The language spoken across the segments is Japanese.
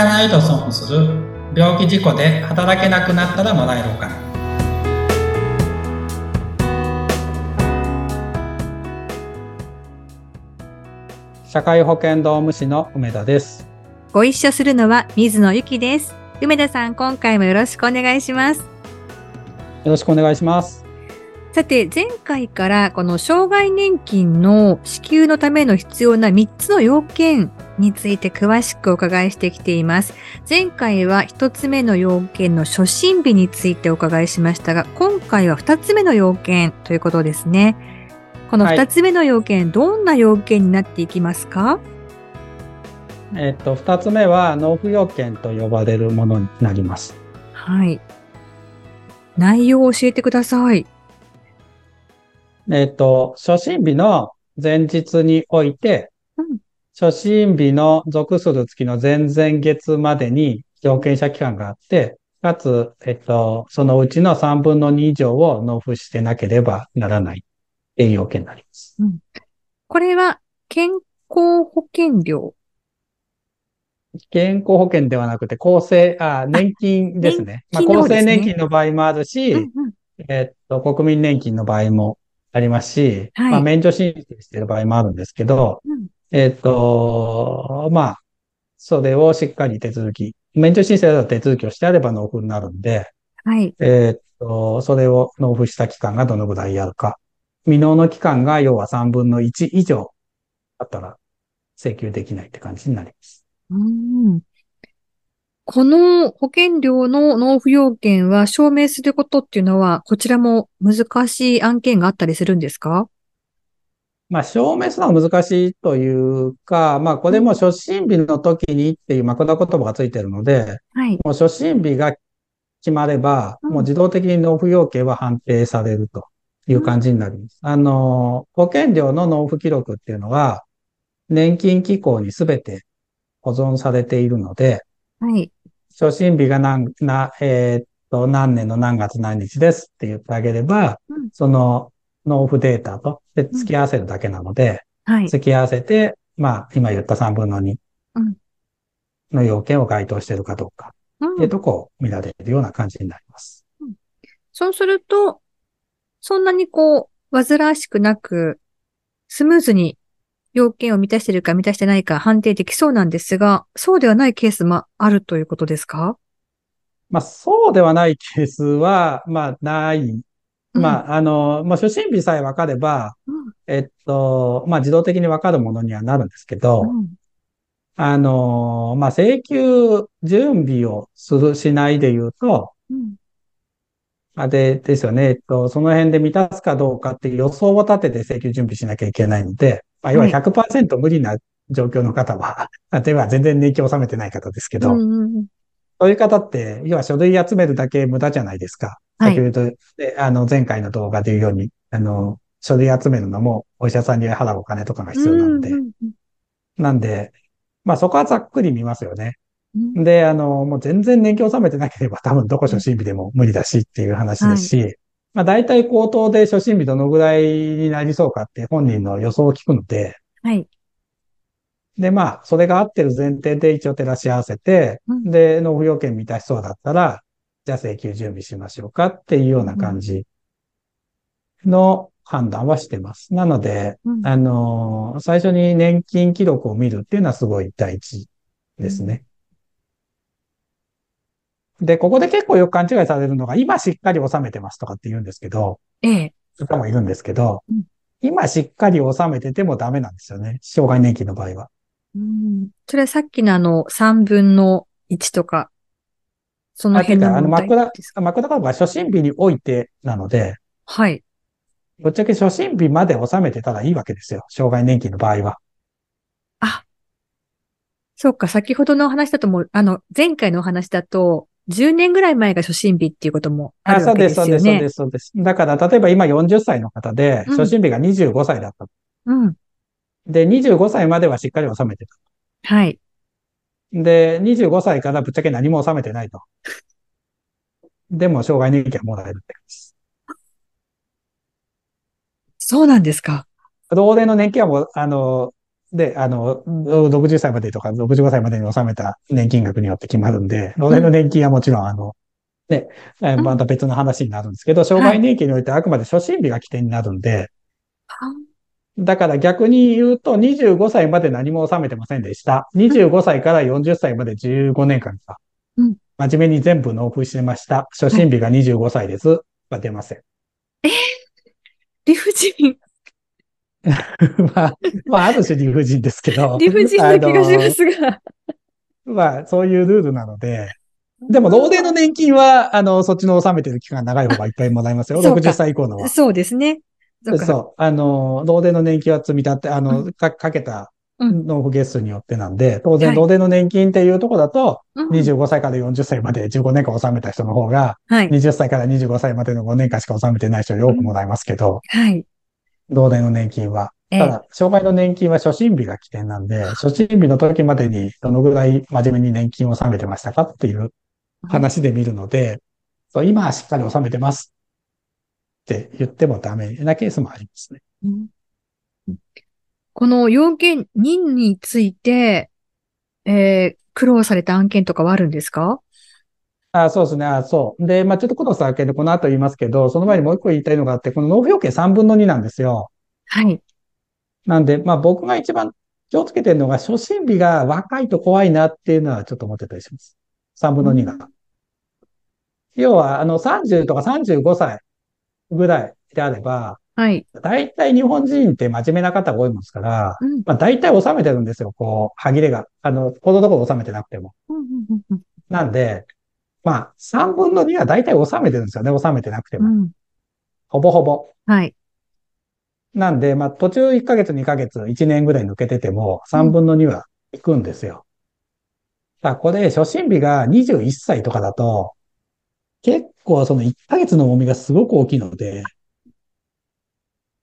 かないと損をする。病気事故で働けなくなったらもらえるお金。社会保険労務士の梅田です。ご一緒するのは水野ゆきです。梅田さん今回もよろしくお願いします。よろしくお願いします。さて、前回からこの障害年金の支給のための必要な3つの要件について詳しくお伺いしてきています。前回は1つ目の要件の初診日についてお伺いしましたが、今回は2つ目の要件ということですね。この2つ目の要件、はい、どんな要件になっていきますか？えっと、2つ目は納付要件と呼ばれるものになります。はい。内容を教えてください。えっ、と、初診日の前日において、うん、初診日の属する月の前々月までに条件者期間があって、かつ、えっと、そのうちの3分の2以上を納付してなければならないっていう要件になります。うん、これは、健康保険料？健康保険ではなくて、厚生、あ、年金ですね。まあ、厚生年金の場合もあるし、うんうん、えっと、国民年金の場合もありますし、はい、まあ、免除申請している場合もあるんですけど、うん、えっ、と、まあ、それをしっかり手続き、免除申請だと手続きをしてあれば納付になるんで、はい。えっ、と、それを納付した期間がどのぐらいあるか。未納の期間が要は3分の1以上だったら請求できないって感じになります。うんこの保険料の納付要件は証明することっていうのは、こちらも難しい案件があったりするんですか？まあ、証明するのは難しいというか、まあ、これも初診日の時にっていう枕言葉がついてるので、はい、もう初診日が決まれば、もう自動的に納付要件は判定されるという感じになります。うん、あの、保険料の納付記録っていうのは、年金機構にすべて保存されているので、はい。初診日が何、な、えー、っと、何年の何月何日ですって言ってあげれば、うん、その納付データとで付き合わせるだけなので、うん、はい、付き合わせて、まあ、今言った3分の2の要件を該当しているかどうか、っていうとこを見られるような感じになります。うん、そうすると、そんなにこう、煩わしくなく、スムーズに要件を満たしているか満たしてないか判定できそうなんですが、そうではないケースもあるということですか？まあ、そうではないケースは、まあ、ない。まあ、あの、まあ、初診日さえ分かれば、うん、えっと、まあ、自動的に分かるものにはなるんですけど、うん、あの、まあ、請求準備をする、しないで言うと、うん、あで、ですよね。えっと、その辺で満たすかどうかっていう予想を立てて請求準備しなきゃいけないので、まあ、要は100%無理な状況の方は、例えば全然年金を納めてない方ですけど、そういう方って、要は書類集めるだけ無駄じゃないですか。先ほど、あの、前回の動画で言うように、あの、書類集めるのもお医者さんに払うお金とかが必要なんうんうん、なんで、まあそこはざっくり見ますよね。うん、で、あの、もう全然年金を納めてなければ多分どこ初診日でも無理だしっていう話ですし、はい。まあ大体口頭で初診日どのぐらいになりそうかって本人の予想を聞くので、はい。で、まあ、それが合ってる前提で一応照らし合わせて、うん、で、納付要件満たしそうだったら、じゃあ請求準備しましょうかっていうような感じの判断はしてます。なので、うん、あのー、最初に年金記録を見るっていうのはすごい大事ですね。で、ここで結構よく勘違いされるのが、今しっかり収めてますとかって言うんですけど、ええ。方もいるんですけど、うん、今しっかり収めててもダメなんですよね。障害年金の場合は。うん。それはさっきのあの、3分の1とか、その辺の問題ですか？あの、枕、枕が初診日においてなので、はい。ぶっちゃけ初診日まで収めてたらいいわけですよ。障害年金の場合は。あ、そうか、先ほどのお話だともう、あの、前回のお話だと、10年ぐらい前が初診日っていうこともあるわけですよね。あそうです、そうです、そうです。だから、例えば今40歳の方で、初診日が25歳だった。うん。で、25歳まではしっかり収めてた。はい。で、25歳からぶっちゃけ何も収めてないと。でも、障害年金はもらえるって感じです。そうなんですか。同齢の年金はもう、あの、で、あの、60歳までとか65歳までに納めた年金額によって決まるんで、老年の年金はもちろん、あの、ね、また別の話になるんですけど、障害年金においてあくまで初診日が起点になるんで、だから逆に言うと25歳まで何も納めてませんでした。25歳から40歳まで15年間か。うん、真面目に全部納付してました。初診日が25歳です。は出ません。え？理不尽。まあ、まあ、ある種理不尽ですけど。理不尽な気がしますが。まあ、そういうルールなので、でも、老年の年金は、あの、そっちの納めてる期間長い方がいっぱいもらえますよ。60歳以降のは。そうですね。そう。あの、老年の年金は積み立て、あの、うん、かかけた納付月数によってなんで、当然、老年の年金っていうところだと、25歳から40歳まで15年間納めた人の方が、20歳から25歳までの5年間しか納めてない人より多くもらえますけど、はい。老年の年金は。ただ、障害の年金は初診日が起点なんで、初診日の時までにどのぐらい真面目に年金を納めてましたかっていう話で見るので、そう今はしっかり収めてますって言ってもダメなケースもありますね。うん、この要件2について、えー、苦労された案件とかはあるんですか？あそうですね。あそう。で、まあちょっと苦労した案件でこの後言いますけど、その前にもう一個言いたいのがあって、この納付要件3分の2なんですよ。はい。なんで、まあ僕が一番気をつけてるのが、初診日が若いと怖いなっていうのはちょっと思ってたりします。3分の2が。要は、あの、30とか35歳ぐらいであれば、はい。大体日本人って真面目な方が多いもんですから、うん、まあ大体収めてるんですよ、こう、歯切れが。あの、このところ収めてなくても。なんで、まあ、3分の2は大体収めてるんですよね、収めてなくても。うん、ほぼほぼ。はい。なんで、まあ途中1ヶ月、2ヶ月、1年ぐらい抜けてても、3分の2は行くんですよ。さあ、これ、初診日が21歳とかだと、結構その1ヶ月の重みがすごく大きいので。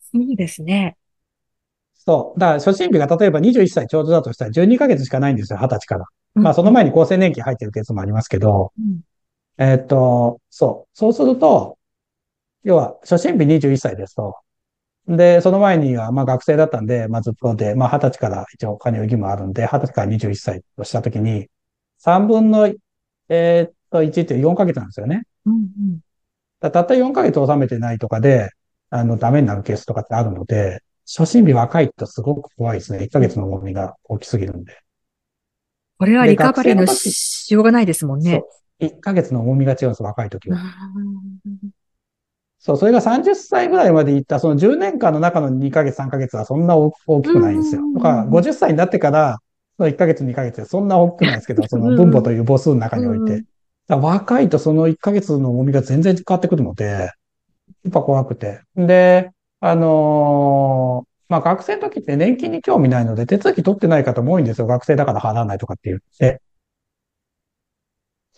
そうですね。そう。だから初診日が例えば21歳ちょうどだとしたら12ヶ月しかないんですよ、20歳から。まあその前に厚生年金入ってるケースもありますけど、うん、えっと、そう。そうすると、要は初診日21歳ですと、で、その前には、まあ学生だったんで、まずプロで、まあ20歳から一応加入義務あるんで、20歳から21歳としたときに、3分の、えー、っと、1って4ヶ月なんですよね。うんうん、たった4ヶ月収めてないとかで、あの、ダメになるケースとかってあるので、初診日若いとすごく怖いですね。1ヶ月の重みが大きすぎるんで。これはリカバリーのしようがないですもんね。そう。1ヶ月の重みが違うんです、若い時は。そう、それが30歳ぐらいまでいった、その10年間の中の2ヶ月、3ヶ月はそんな大きくないんですよ。だから50歳になってから、その1ヶ月、2ヶ月でそんな大きくないですけど、その分母という母数の中において。若いとその1ヶ月の重みが全然変わってくるので、やっぱ怖くて。で、あのー、まあ学生の時って年金に興味ないので手続き取ってない方も多いんですよ。学生だから払わないとかって言って。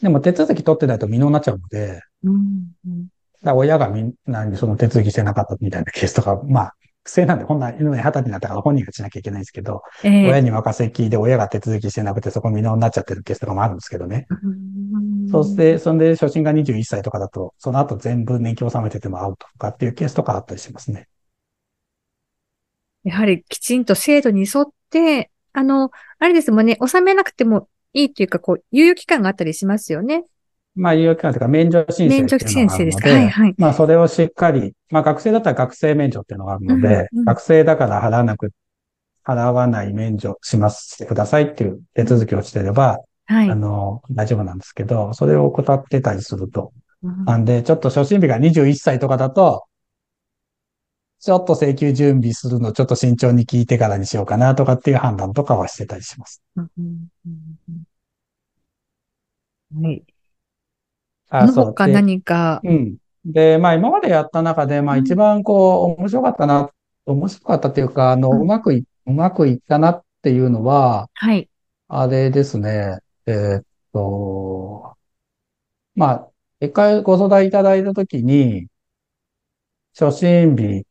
でも手続き取ってないと未納になっちゃうので、うん、だ親がみんなにその手続きしてなかったみたいなケースとか、まあ、不正なんで、本来、二十歳になったから本人がしなきゃいけないんですけど、えー、親に任せきで親が手続きしてなくてそこ未納になっちゃってるケースとかもあるんですけどね。そして、そんで、初心が21歳とかだと、その後全部年金を納めててもアウトとかっていうケースとかあったりしますね。やはりきちんと制度に沿って、あの、あれですもんね、納めなくてもいいっていうか、こう、猶予期間があったりしますよね。まあ、有料期間というか、免除申請免除申請ですか。はいはい。まあ、それをしっかり、まあ、学生だったら学生免除っていうのがあるので、うんうん、学生だから払わなく、払わない免除しますしてくださいっていう手続きをしてれば、はい。あの、大丈夫なんですけど、それを怠ってたりすると。うん、なんで、ちょっと初診日が21歳とかだと、ちょっと請求準備するのちょっと慎重に聞いてからにしようかなとかっていう判断とかはしてたりします。うんうんうん、はい。あ、その他何か。うん。で、まあ今までやった中で、まあ一番こう、面白かったな、面白かったっていうか、あの、うまくい、うまくいったなっていうのは、はい。あれですね、えー、っと、まあ、一回ご相談いただいたときに、初診日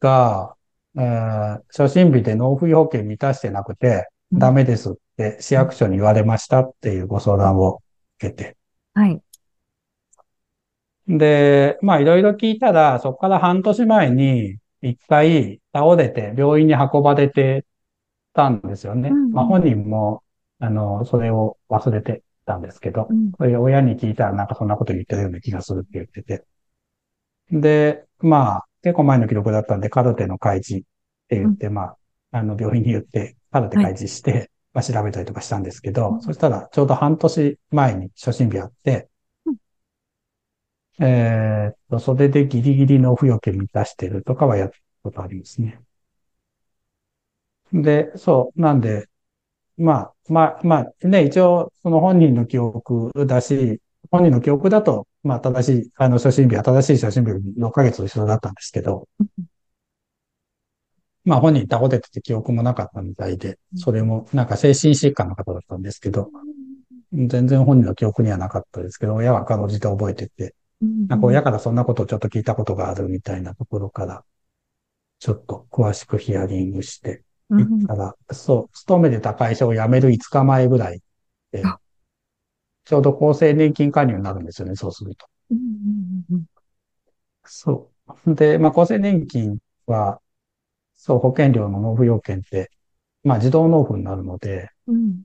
が、えー、初診日で納付要件満たしてなくて、ダメですって市役所に言われましたっていうご相談を受けて。はい。で、まあいろいろ聞いたら、そこから半年前に一回倒れて病院に運ばれてたんですよね。うん。うんまあ本人も、あの、それを忘れてたんですけど、うん。それ親に聞いたらなんかそんなこと言ってるような気がするって言ってて。で、まあ、結構前の記録だったんで、カルテの開示って言って、まあ、あの、病院に言って、カルテ開示して、まあ、調べたりとかしたんですけど、うん。そしたら、ちょうど半年前に初診日あって、うんえーっと、それでギリギリの付与権満たしてるとかはやったことありますね。で、そう、なんで、まあ、まあ、まあ、ね、一応、その本人の記憶だし、本人の記憶だと、まあ、正しい、あの、初診日は正しい初診日6ヶ月と一緒だったんですけど、まあ、本人倒れてて記憶もなかったみたいで、それも、なんか精神疾患の方だったんですけど、全然本人の記憶にはなかったですけど、親はかろうじて覚えてて、なんか親からそんなことをちょっと聞いたことがあるみたいなところから、ちょっと詳しくヒアリングして、うん。行ったら、そう、勤めてた会社を辞める5日前ぐらいであ、ちょうど厚生年金加入になるんですよね、そうすると。うんうんうん。そう。で、まあ、厚生年金は、そう、保険料の納付要件って、まあ、自動納付になるので、うん。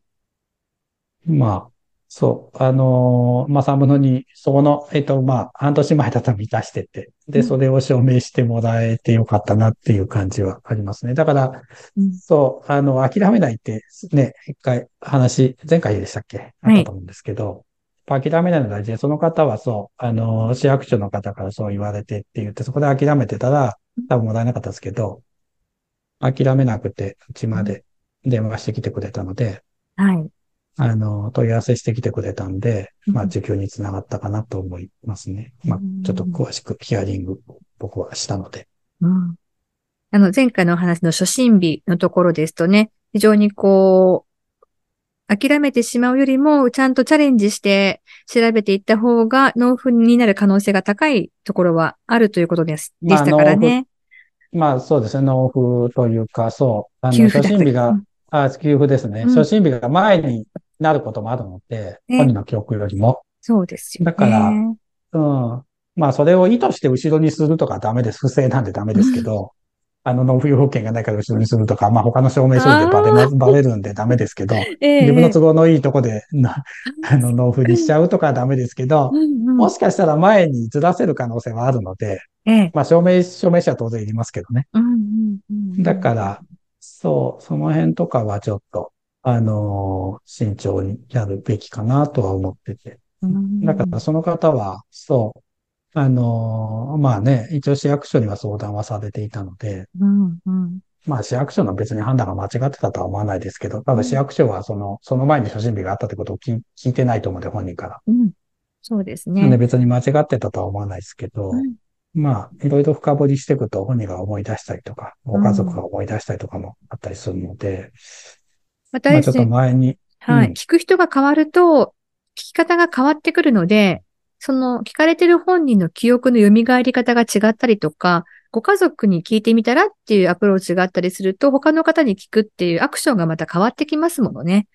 まあ、そう、あのーまあ、3分の2、そこの、えっと、まあ、半年前だったら満たしてて、で、うん。それを証明してもらえてよかったなっていう感じはありますね。だから、うん。そう、あの、諦めないって、ね、一回話、前回でしたっけ？あはい。ったと思うんですけど、諦めないの大事で、その方はそう、あの、市役所の方からそう言われてって言って、そこで諦めてたら、多分もらえなかったですけど、諦めなくて、うちまで電話してきてくれたので、はい。あの、問い合わせしてきてくれたんで、まあ、うん受給につながったかなと思いますね。まあうん、ちょっと詳しくヒアリングを僕はしたので。うんあの、前回のお話の初診日のところですとね、非常にこう、諦めてしまうよりも、ちゃんとチャレンジして調べていった方が、納付になる可能性が高いところはあるということです。でまあしたからね。まあ、そうですね。納付というか、そう。あの、初診日がうん、あ、給付ですね。うん初診日が前になることもあるので、ね本人の記憶よりも。そうですよね。だからうん。まあ、それを意図して後ろにするとかダメです。不正なんでダメですけど、あの、納付保険がないから後ろにするとか、まあ、他の証明書でバレバレるんでダメですけど、ええ自分の都合のいいとこで、な、あの、納付にしちゃうとかはダメですけどう、んうんもしかしたら前にずらせる可能性はあるので、ええまあ、証明、証明書は当然いりますけどね。うんうんうんだから、そう、その辺とかはちょっと、あのー慎重にやるべきかなとは思ってて。うん。だから、その方は、そう、あのーまあね、一応市役所には相談はされていたので、うんうん。まあ市役所の別に判断が間違ってたとは思わないですけど、多分市役所はその、その前に初診日があったってことを聞聞いてないと思うので、本人から。うん。そうですなんでね。別に間違ってたとは思わないですけど、うん。まあ、いろいろ深掘りしていくと本人が思い出したりとか、ご家族が思い出したりとかもあったりするので、まあちょっと前に、はい。うん聞く人が変わると、聞き方が変わってくるので、その聞かれてる本人の記憶の蘇り方が違ったりとか、ご家族に聞いてみたらっていうアプローチがあったりすると、他の方に聞くっていうアクションがまた変わってきますものね。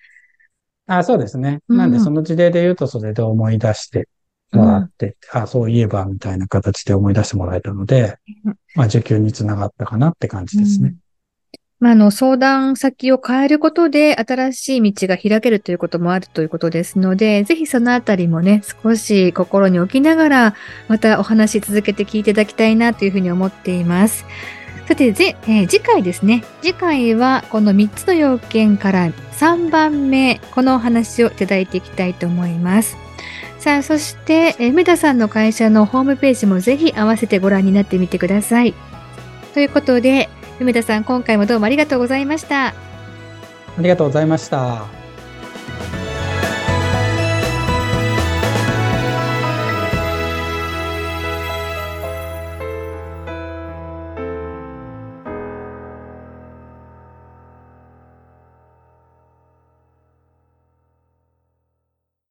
あ、そうですね。うんなんでその事例で言うとそれで思い出してもらって、あ、そういえばみたいな形で思い出してもらえたのでうん、まあ受給につながったかなって感じですね。まあ、の、相談先を変えることで新しい道が開けるということもあるということですので、ぜひそのあたりもね、少し心に置きながら、またお話し続けて聞いていただきたいなというふうに思っています。さて、ぜえー次回ですね。次回はこの3つの要件から3番目、このお話をいただいていきたいと思います。さあ、そして、えー梅田さんの会社のホームページもぜひ合わせてご覧になってみてください。ということで、梅田さん、今回もどうもありがとうございました。ありがとうございました。